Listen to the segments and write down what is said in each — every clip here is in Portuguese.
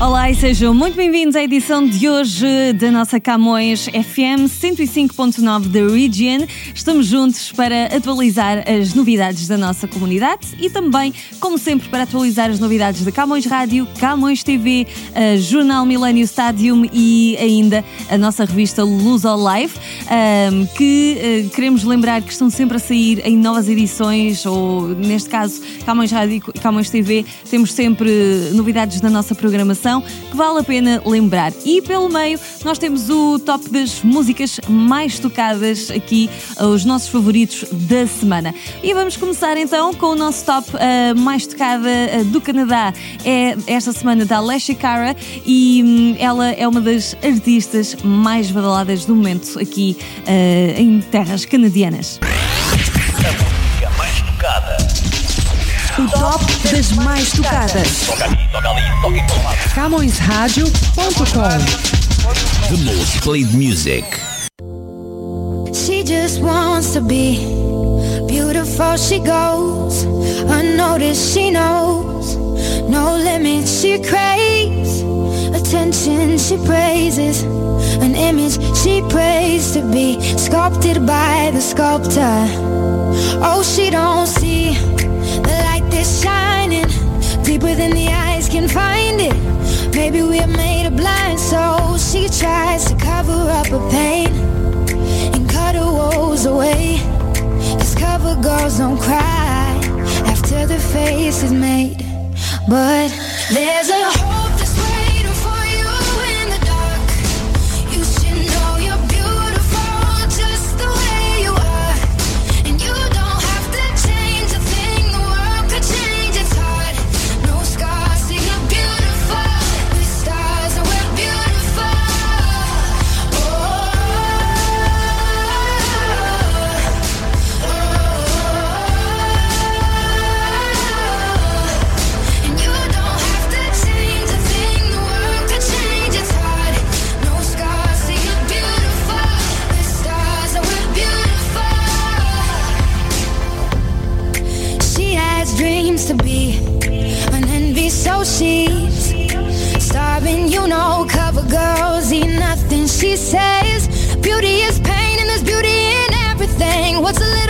Olá e sejam muito bem-vindos à edição de hoje da nossa Camões FM 105.9 da Region. Estamos juntos para atualizar as novidades da nossa comunidade e também, como sempre, para atualizar as novidades da Camões Rádio, Camões TV, Jornal Millennium Stadium e ainda a nossa revista Luz ao Live, que uh, queremos lembrar que estão sempre a sair em novas edições, ou neste caso, Camões Rádio e Camões TV, temos sempre novidades da nossa programação que vale a pena lembrar. E pelo meio, nós temos o top das músicas mais tocadas aqui, os nossos favoritos da semana. E vamos começar então com o nosso top uh, mais tocada uh, do Canadá. É esta semana da Alessia Cara e um, ela é uma das artistas mais badaladas do momento aqui uh, em terras canadianas. Top das mais tocadas. Toca ali, toca ali, toca em todo. CamõesRádio.com The most played music. She just wants to be beautiful. She goes unnoticed. She knows no limits. She craves attention. She praises an image she prays to be sculpted by the sculptor. Oh, she don't see that's shining deeper than the eyes can find it. Maybe we're made of blind, so she tries to cover up her pain and cut her woes away. Cause cover girls don't cry after the face is made. But there's a hope she's starving. You know, cover girls eat nothing. She says, Beauty is pain, and there's beauty in everything. What's a little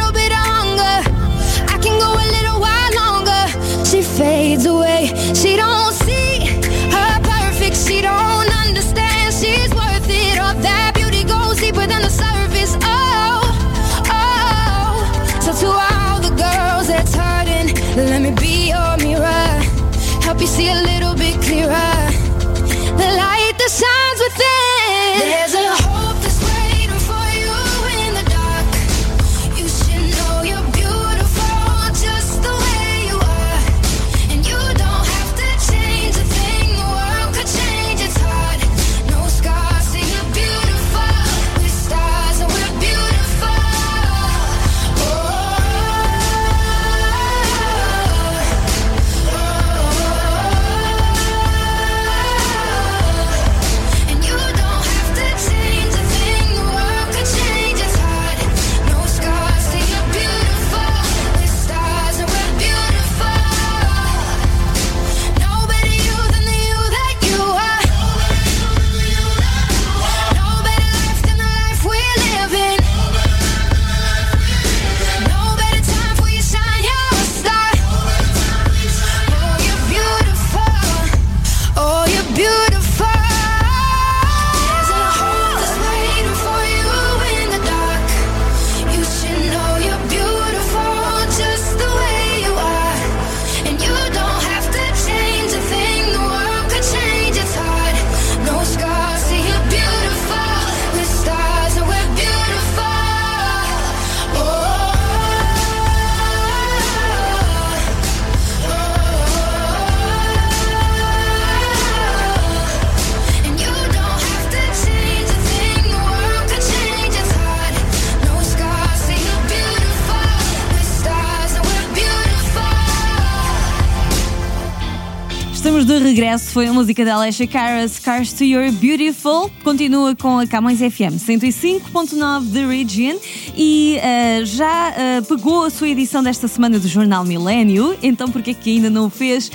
regresso, foi a música da Alessia Cara, Scars to Your Beautiful. Continua com a Camões FM 105.9 The Region e uh, já uh, pegou a sua edição desta semana do Jornal Milênio, então porque é que ainda não o fez? Uh,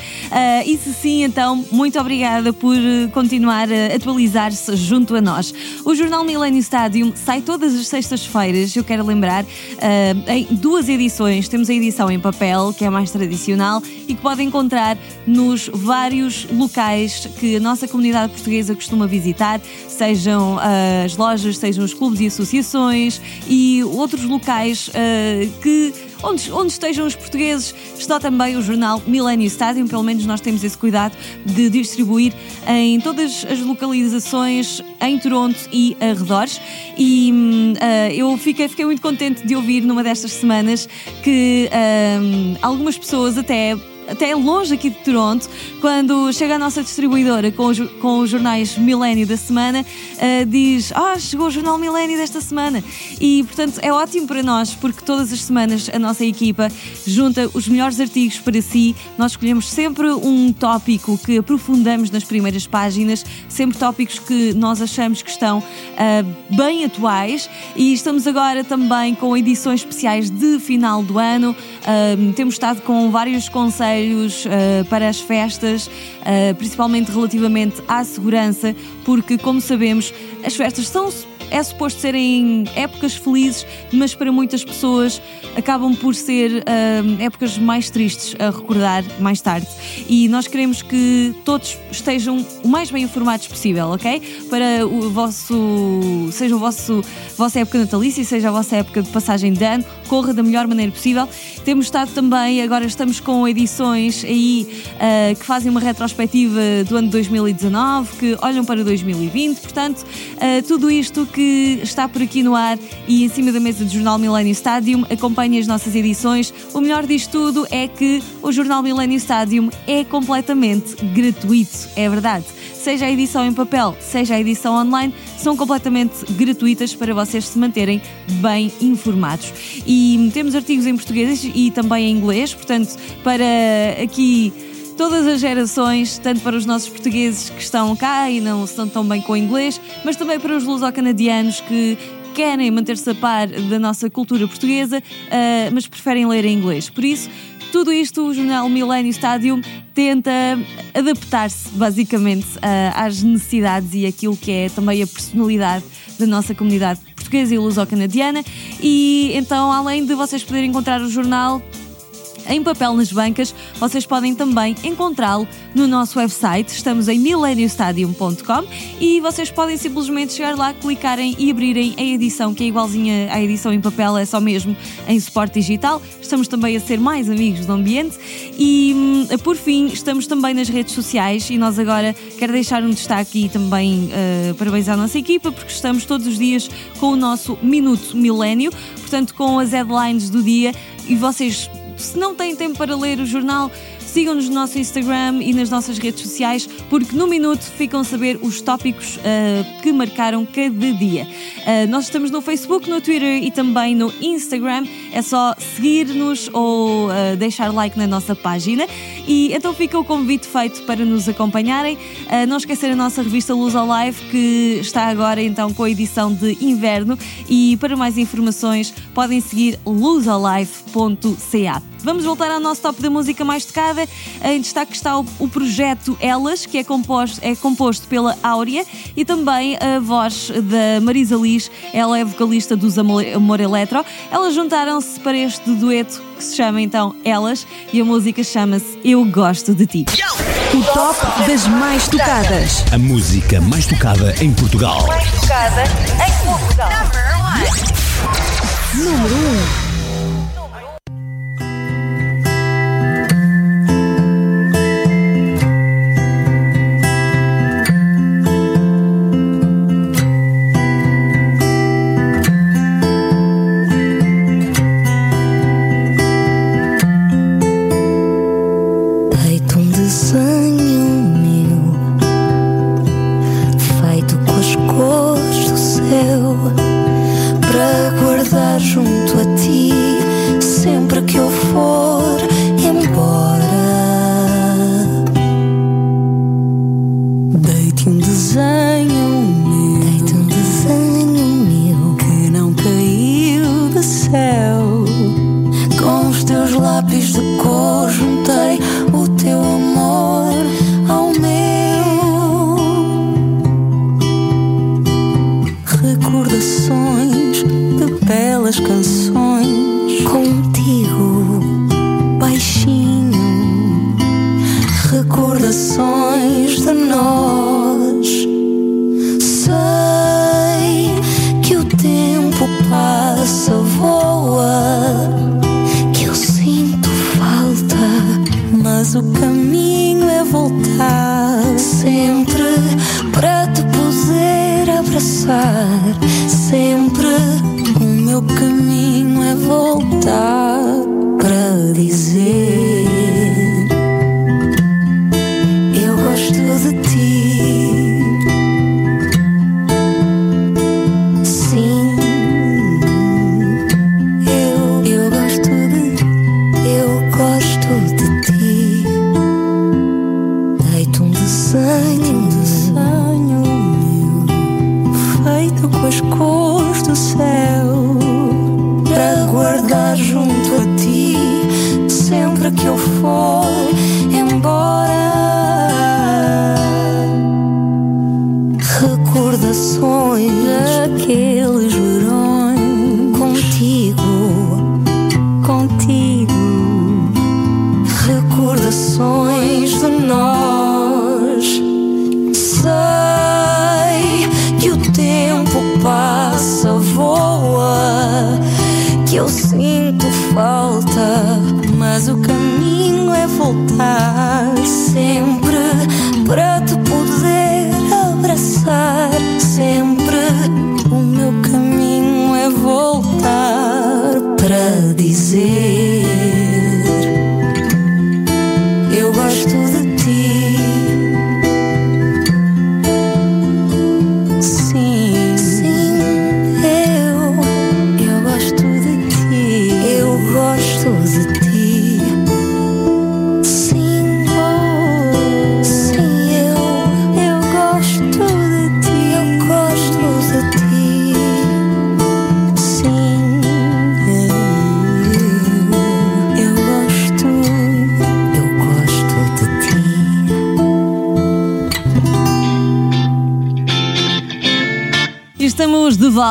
e se sim, então muito obrigada por continuar a atualizar-se junto a nós. O Jornal Milênio Stadium sai todas as sextas-feiras, eu quero lembrar, em duas edições. Temos a edição em papel, que é mais tradicional e que pode encontrar nos vários locais que a nossa comunidade portuguesa costuma visitar, sejam uh, as lojas, sejam os clubes e associações e outros locais uh, que onde, onde estejam os portugueses, está também o jornal Millennium Stadium, pelo menos nós temos esse cuidado de distribuir em todas as localizações em Toronto e arredores. E uh, eu fiquei, fiquei muito contente de ouvir numa destas semanas que uh, algumas pessoas até até longe aqui de Toronto, quando chega a nossa distribuidora com os, com os jornais Milênio da semana, uh, diz: Ah, chegou o jornal Milênio desta semana. E, portanto, é ótimo para nós, porque todas as semanas a nossa equipa junta os melhores artigos para si. Nós escolhemos sempre um tópico que aprofundamos nas primeiras páginas, sempre tópicos que nós achamos que estão uh, bem atuais. E estamos agora também com edições especiais de final do ano. Uh, temos estado com vários conselhos conselhos uh, para as festas, uh, principalmente relativamente à segurança, porque, como sabemos, as festas são é suposto serem épocas felizes, mas para muitas pessoas acabam por ser uh, épocas mais tristes a recordar mais tarde. E nós queremos que todos estejam o mais bem informados possível, ok? Para o vosso, seja o vosso vossa época natalícia, seja a vossa época de passagem de ano, corra da melhor maneira possível. Temos estado também, agora estamos com edições aí uh, que fazem uma retrospectiva do ano 2019, que olham para 2020, portanto, uh, tudo isto que que está por aqui no ar e em cima da mesa do Jornal Millennium Stadium. Acompanhe as nossas edições. O melhor disto tudo é que o Jornal Millennium Stadium é completamente gratuito, é verdade. Seja a edição em papel, seja a edição online, são completamente gratuitas para vocês se manterem bem informados. E temos artigos em português e também em inglês, portanto, para aqui todas as gerações, tanto para os nossos portugueses que estão cá e não estão tão bem com o inglês, mas também para os luso-canadianos que querem manter-se a par da nossa cultura portuguesa, uh, mas preferem ler em inglês. Por isso, tudo isto o jornal Millennium Stadium tenta adaptar-se basicamente uh, às necessidades e aquilo que é também a personalidade da nossa comunidade portuguesa e luso-canadiana. E então, além de vocês poderem encontrar o jornal em papel nas bancas, vocês podem também encontrá-lo no nosso website. Estamos em millenniumstadium.com e vocês podem simplesmente chegar lá, clicarem e abrirem a edição, que é igualzinha à edição em papel, é só mesmo em suporte digital. Estamos também a ser mais amigos do ambiente e, hum, por fim, estamos também nas redes sociais e nós agora quero deixar um destaque e também uh, parabéns à nossa equipa, porque estamos todos os dias com o nosso Minuto Milênio, portanto, com as headlines do dia e vocês se não têm tempo para ler o jornal, sigam-nos no nosso Instagram e nas nossas redes sociais, porque no minuto ficam a saber os tópicos uh, que marcaram cada dia. Uh, nós estamos no Facebook, no Twitter e também no Instagram. É só seguir-nos ou uh, deixar like na nossa página. E então fica o convite feito para nos acompanharem. não esquecer a nossa revista Luz ao Live, que está agora então com a edição de inverno. E para mais informações podem seguir luzalive.ca. Vamos voltar ao nosso top da música mais tocada. Em destaque está o, o projeto Elas, que é composto, é composto pela Áurea e também a voz da Marisa Liz. Ela é vocalista dos Amor Eletro. Elas juntaram-se para este dueto que se chama então Elas e a música chama-se Eu Gosto de Ti. O top das mais tocadas. A música mais tocada em Portugal. Mais tocada em Portugal. Número 1.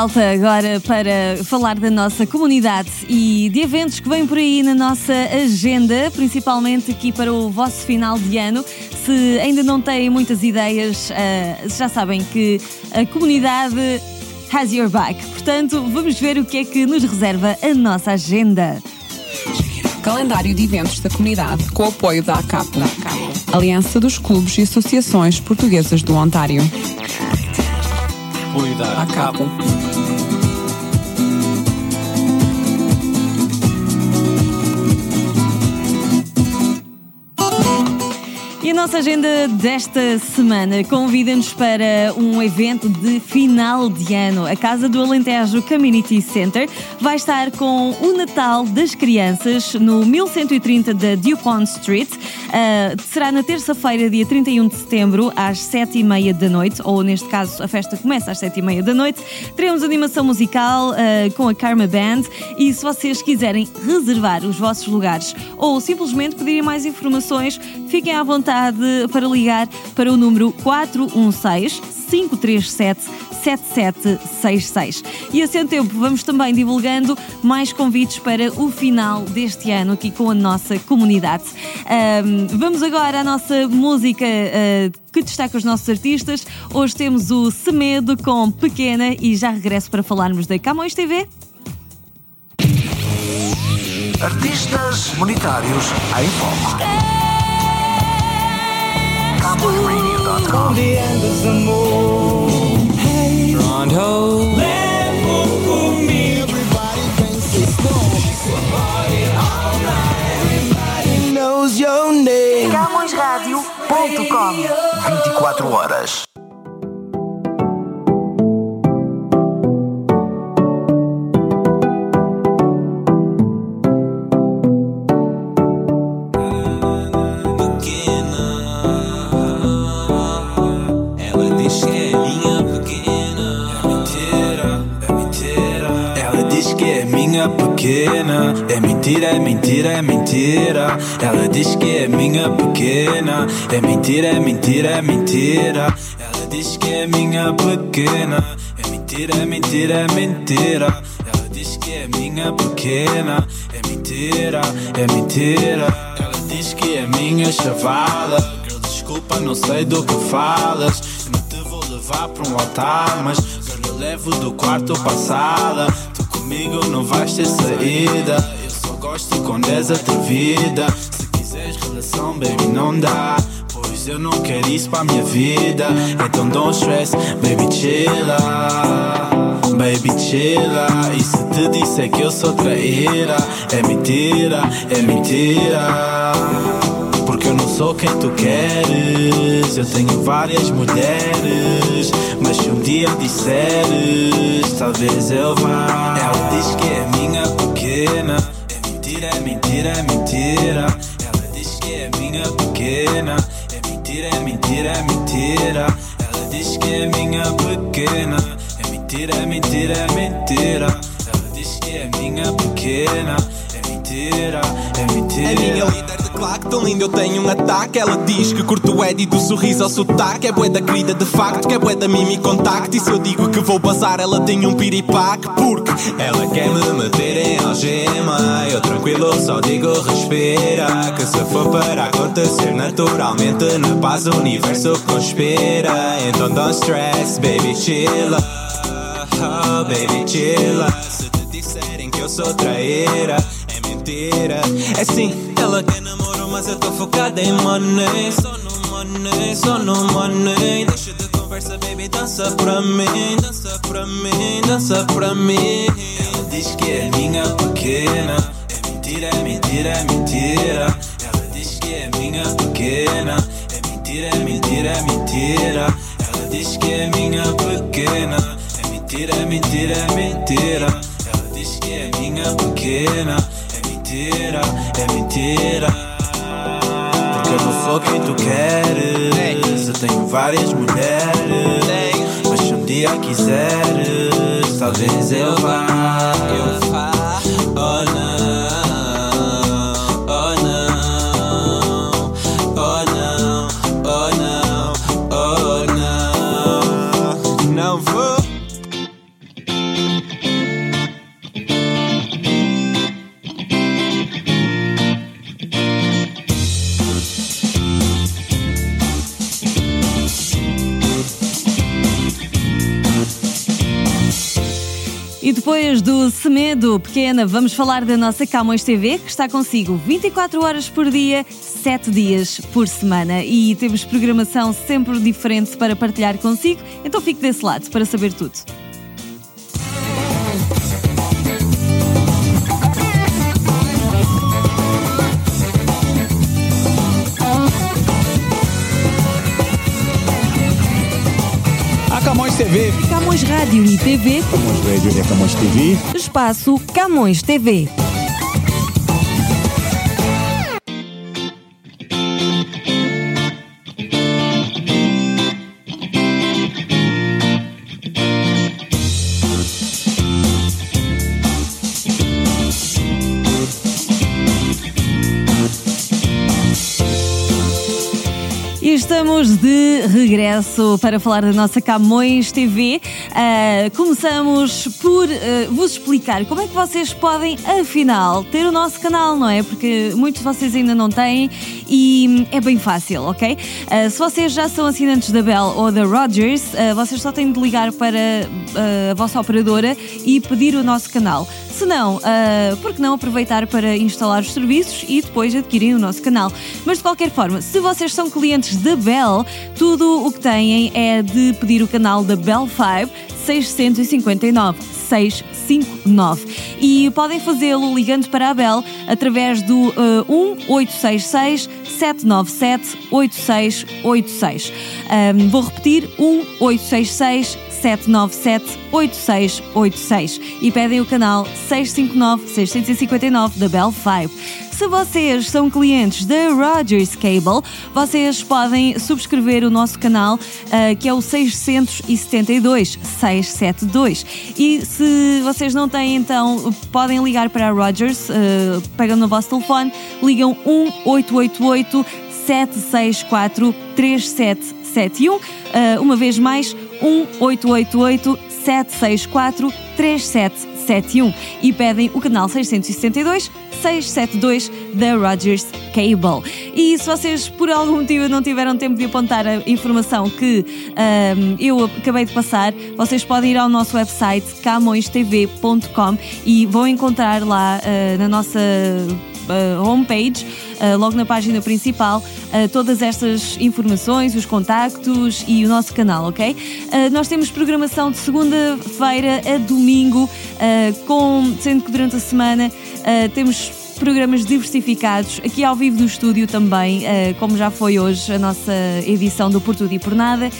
Volta agora para falar da nossa comunidade e de eventos que vêm por aí na nossa agenda, principalmente aqui para o vosso final de ano. Se ainda não têm muitas ideias, ah, já sabem que a comunidade has your back. Portanto, vamos ver o que é que nos reserva a nossa agenda. Calendário de eventos da comunidade com o apoio da ACAPO, Aliança dos Clubes e Associações Portuguesas do Ontário. Apoio da E a nossa agenda desta semana convida-nos para um evento de final de ano. A Casa do Alentejo Community Center vai estar com o Natal das Crianças no 1130 da Dupont Street. Ah, será na terça-feira, dia 31 de setembro, às 7h30 da noite, ou neste caso a festa começa às 7h30 da noite. Teremos animação musical ah, com a Karma Band e se vocês quiserem reservar os vossos lugares ou simplesmente pedirem mais informações, fiquem à vontade para ligar para o número 416 537 7766. E a seu tempo vamos também divulgando mais convites para o final deste ano aqui com a nossa comunidade. Ahm, vamos agora à nossa música ah, que destaca os nossos artistas. Hoje temos o Semedo com Pequena e já regresso para falarmos da Camões TV. Artistas monetários em foco. CamõesRadio.com CamõesRádio.com 24 horas. Pequena. É mentira, é mentira. É mentira. Ela diz que é minha pequena. É mentira, é mentira, é mentira. Ela diz que é minha pequena. É mentira, é mentira, é mentira. Ela diz que é minha pequena. É mentira, é mentira. Ela diz que é minha chavala. Girl, desculpa, não sei do que falas. Eu não te vou levar para um altar, mas eu levo do quarto para sala. Comigo não vais ter saída. Eu só gosto quando és atrevida. Se quiseres relação, baby, não dá. Pois eu não quero isso pra minha vida. Então don't stress, baby, chilla. Baby, chilla. E se te disser que eu sou traíra, é mentira, é mentira. Sou quem tu queres. Eu tenho várias mulheres. Mas se um dia disseres, talvez eu vá. Ela diz que é minha pequena. É mentira, é mentira, é mentira. Ela diz que é minha pequena. É mentira, é mentira, é mentira. Ela diz que é minha pequena. É mentira, é mentira, é mentira. Ela diz que é minha pequena. É mentira, é mentira. A minha de claque, tão linda eu tenho um ataque. Ela diz que curto o Eddie do sorriso ao sotaque. É bué da querida de facto, que é bué da mimi contacto E se eu digo que vou bazar, ela tem um piripaque Porque Ela quer me meter em algema. Eu tranquilo só digo respira Que se for para acontecer naturalmente Na paz o universo conspira. Então don't stress, baby chilla Oh, baby chilla Se te disserem que eu sou traíra É mentira. É sim, ela quer namoro mas eu tô focada em money. Só no money, só no money. Deixa de conversa, baby, dança pra mim Dança pra mim, dança pra mim. Ela diz que é minha pequena É mentira, é mentira, é mentira. Ela diz que é minha pequena É mentira, é mentira, é mentira. Ela diz que é minha pequena É mentira, é mentira, é mentira. Ela diz que é minha pequena É mentira, é mentira eu não sou quem tu queres. Eu tenho várias mulheres. Mas se um dia quiseres, talvez eu vá. Eu vá. Do Semedo Pequena, vamos falar da nossa Camões TV, que está consigo 24 horas por dia, 7 dias por semana. E temos programação sempre diferente para partilhar consigo, então fique desse lado para saber tudo. TV. Camões Rádio e TV, Camões Radio e Camões TV. espaço Camões TV. Estamos de regresso para falar da nossa Camões TV. Ah, começamos por ah, vos explicar como é que vocês podem, afinal, ter o nosso canal, não é? Porque muitos de vocês ainda não têm e é bem fácil, ok? Ah, se vocês já são assinantes da Bell ou da Rogers, vocês só têm de ligar para a vossa operadora e pedir o nosso canal. Se não, uh, por que não aproveitar para instalar os serviços e depois adquirir o nosso canal? Mas de qualquer forma, se vocês são clientes da Bell, tudo o que têm é de pedir o canal da Bell 5 659 659 e podem fazê-lo ligando para a Bell através do uh, 1866 797 8686. Um, vou repetir: 1866 797-8686 e pedem o canal 659-659 da Bell 5. Se vocês são clientes da Rogers Cable, vocês podem subscrever o nosso canal, uh, que é o 672 672. E se vocês não têm, então podem ligar para a Rogers, uh, pegam no vosso telefone, ligam 1888 764 3771. Uh, uma vez mais, 1888 764 3771 e pedem o canal 672 672 da Rogers Cable. E se vocês por algum motivo não tiveram tempo de apontar a informação que um, eu acabei de passar, vocês podem ir ao nosso website camõestv.com e vão encontrar lá uh, na nossa homepage, uh, logo na página principal, uh, todas estas informações, os contactos e o nosso canal, ok? nós temos programação de segunda-feira a domingo, com, sendo que durante a semana temos programas diversificados, aqui ao vivo do estúdio também, como já foi hoje a nossa edição do Por Tudo e Por Nada.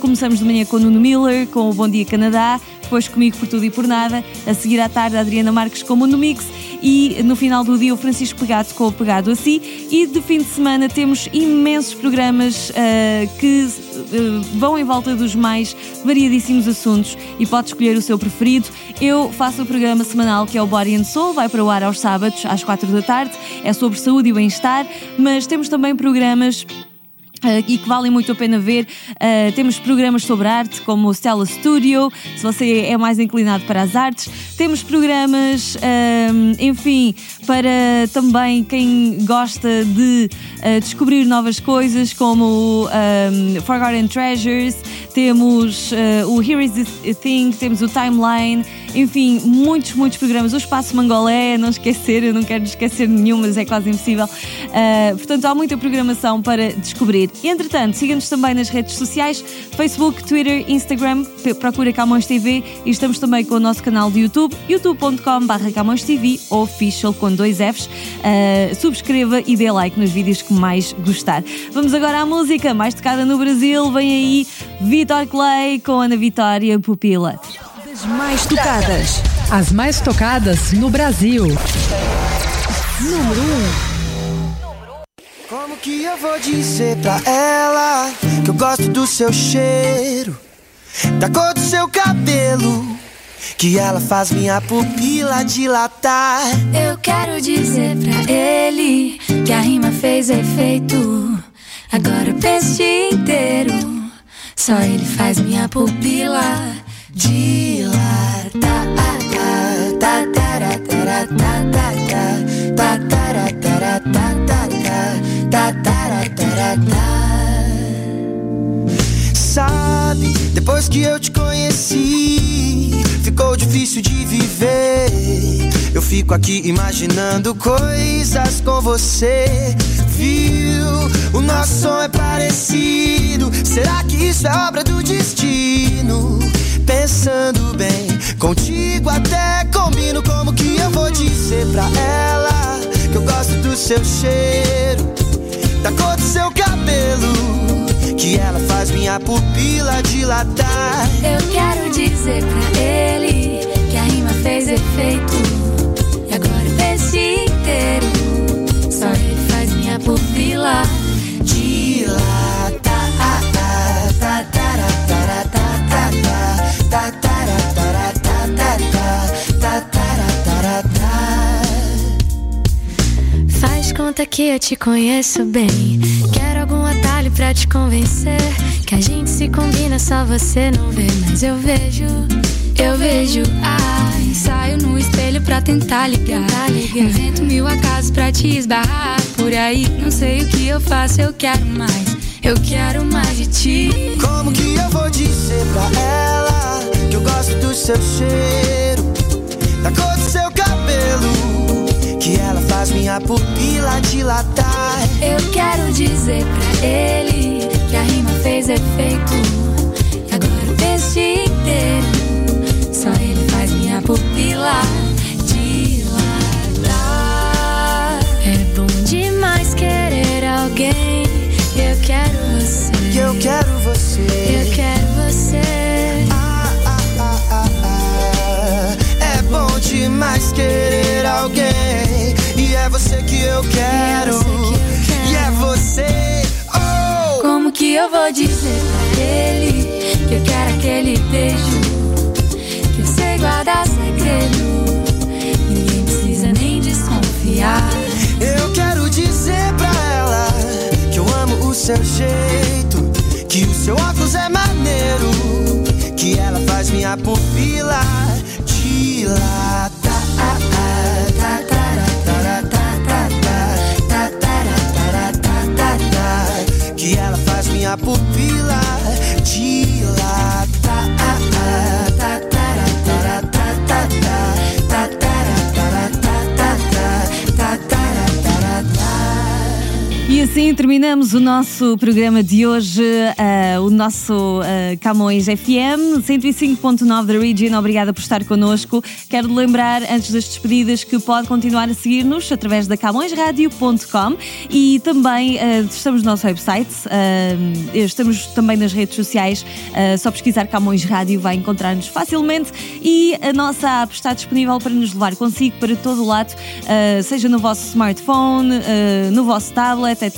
Começamos de manhã com o Nuno Miller, com o Bom Dia Canadá, depois comigo por tudo e por nada, a seguir à tarde a Adriana Marques com o Mundo Mix. E no final do dia o Francisco Pegado com o Pegado Assim. E de fim de semana temos imensos programas uh, que uh, vão em volta dos mais variadíssimos assuntos. E pode escolher o seu preferido. Eu faço o programa semanal que é o Body and Soul, vai para o ar aos sábados às quatro da tarde, é sobre saúde e bem-estar, mas temos também programas Uh, e que valem muito a pena ver. Uh, temos programas sobre arte, como o Stella Studio, se você é mais inclinado para as artes. Temos programas, uh, enfim, para também quem gosta de descobrir novas coisas, como um, Forgotten Treasures. Temos o Here is the Thing, temos o Timeline enfim, muitos, muitos programas. O Espaço Mangolé, não esquecer, eu não quero esquecer nenhum, mas é quase impossível. Uh, portanto, há muita programação para descobrir. Entretanto, siga-nos também nas redes sociais: Facebook, Twitter, Instagram, procura Camões TV e estamos também com o nosso canal de YouTube, youtube.com.br Camões TV, official com dois Fs. Uh, subscreva e dê like nos vídeos que mais gostar. Vamos agora à música mais tocada no Brasil. Vem aí Vitor Clay com Ana Vitória Pupila. As mais tocadas. As mais tocadas no Brasil. Número 1. Um. Como que eu vou dizer pra ela que eu gosto do seu cheiro, da cor do seu cabelo, que ela faz minha pupila dilatar? Eu quero dizer pra ele que a rima fez efeito. Agora eu penso o dia inteiro, só ele faz minha pupila Sabe, depois que eu te conheci, ficou difícil de viver. Eu fico aqui imaginando coisas com você. Viu? O nosso som é parecido. Será que isso é obra do destino? Pensando bem. Contigo até combino como que eu vou dizer pra ela que eu gosto do seu cheiro, da cor do seu cabelo, que ela faz minha pupila dilatar. Eu quero dizer pra ele que a rima fez efeito e agora o inteiro só ele faz minha pupila conta que eu te conheço bem. Quero algum atalho pra te convencer. Que a gente se combina, só você não vê. Mas eu vejo, eu vejo. Ai, saio no espelho pra tentar ligar. Invento mil acasos pra te esbarrar. Por aí, não sei o que eu faço, eu quero mais. Eu quero mais de ti. Como que eu vou dizer pra ela que eu gosto do seu cheiro, faz minha pupila dilatar? Eu quero dizer pra ele que a rima fez efeito. E agora o texto inteiro, só ele faz minha pupila dilatar. É bom demais querer alguém eu quero você. Eu quero você. Eu quero você. Ah, ah, ah, ah, ah. É bom demais querer que eu quero. E é você. Oh! Como que eu vou dizer pra ele que eu quero aquele beijo? Que eu sei guardar segredo. Ninguém precisa nem desconfiar. Eu quero dizer pra ela que eu amo o seu jeito, que o seu óculos é maneiro, que ela faz minha pupila dilatar. Minha pupila E assim terminamos o nosso programa de hoje, uh, o nosso uh, Camões FM 105.9 da Region. Obrigada por estar connosco. Quero lembrar, antes das despedidas, que pode continuar a seguir-nos através da camõesradio.com e também uh, estamos no nosso website, estamos também nas redes sociais. só pesquisar Camões Rádio vai encontrar-nos facilmente e a nossa app está disponível para nos levar consigo para todo o lado, seja no vosso smartphone, no vosso tablet etc.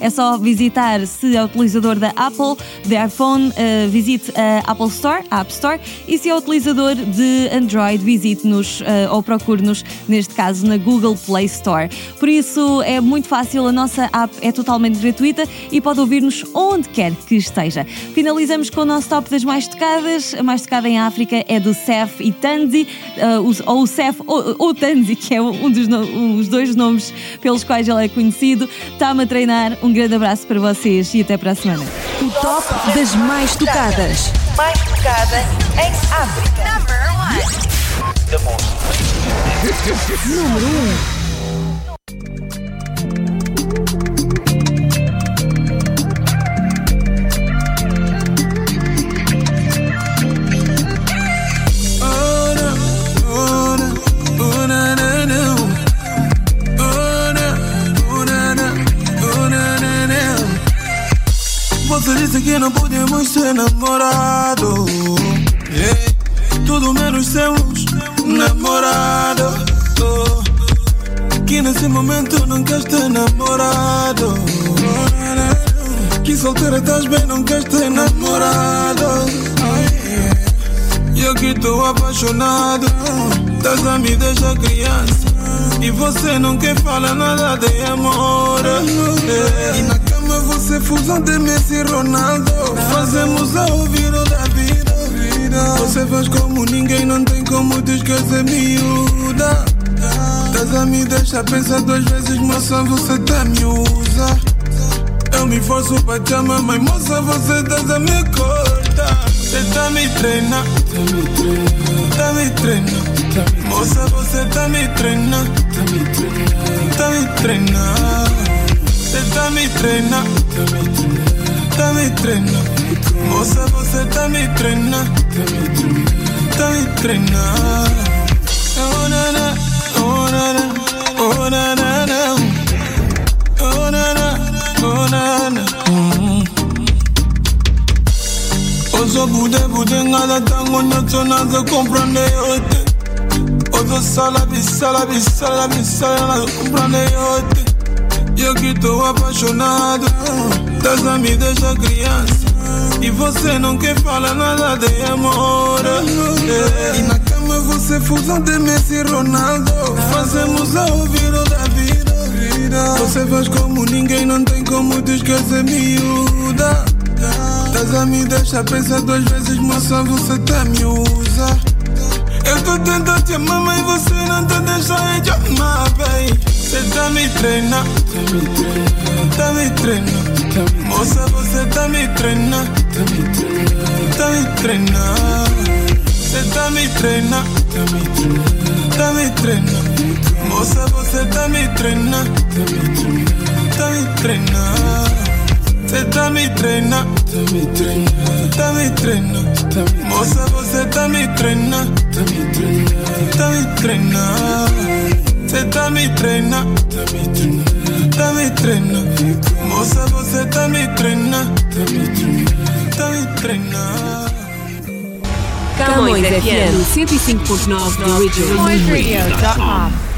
É só visitar, se é utilizador da Apple, de iPhone, uh, visite a Apple Store, a App Store, e se é utilizador de Android, visite-nos uh, ou procure-nos, neste caso, na Google Play Store. Por isso é muito fácil, a nossa app é totalmente gratuita e pode ouvir-nos onde quer que esteja. Finalizamos com o nosso top das mais tocadas. A mais tocada em África é do Sef e Tanzi, uh, ou o Sef ou, ou Tanzi, que é um dos no, os dois nomes pelos quais ele é conhecido. Está-me a treinar. Um grande abraço para vocês e até para a semana. O top das mais tocadas. Mais tocada em África. Número 1. Disse que não podemos ser namorados. Yeah. Tudo menos sermos namorados. Que nesse momento não queres ter namorado. Que solteira estás bem, não queres ter namorado. Eu que tô apaixonado. Das a me deixa criança. E você não quer falar nada de amor. Yeah. Você fusão de Messi e Ronaldo. Fazemos a ouvir o da vida. Você faz como ninguém, não tem como te esquecer, miúda. Estás a me deixar pensar duas vezes, moça, você tá me usa. Eu me forço pra te amar, mas moça, você estás a me cortar. Você tá me treinando, tá me treinando. Moça, você tá me treinando, tá me treinando. Você tá me treinando, tá me treinando. Moça, você tá. Oh na na, oh na na, oh na na na, oh na na, oh na na. Ozo bude bude ngala tango nyoto nazo comprende yote. Ozo sala bisala bisala bisala nazo yote. Eu que tô apaixonado Das a me deixa criança. E você não quer falar nada de amor. É. E na cama você fusão de Messi e Ronaldo. Fazemos a ouvir o da vida. Você faz como ninguém, não tem como te esquecer miúda. Das a me deixa pensar duas vezes, moça, você tá me usa. Eu tô tentando te amar, mas você não tá deixando de amar, bem Você tá me treinando, tá me treinando Moça, você me treinando, treinando Você tá me treinando, tá me treinando Moça, você me treinando, treinando Você tá me treinando, Moça, você tá me treinando, tá me treinando Você tá me treinando, tá me treinando Moça, você tá me treinando, tá me treinando Camões FM 105.9 da Region. CamõesRadio.com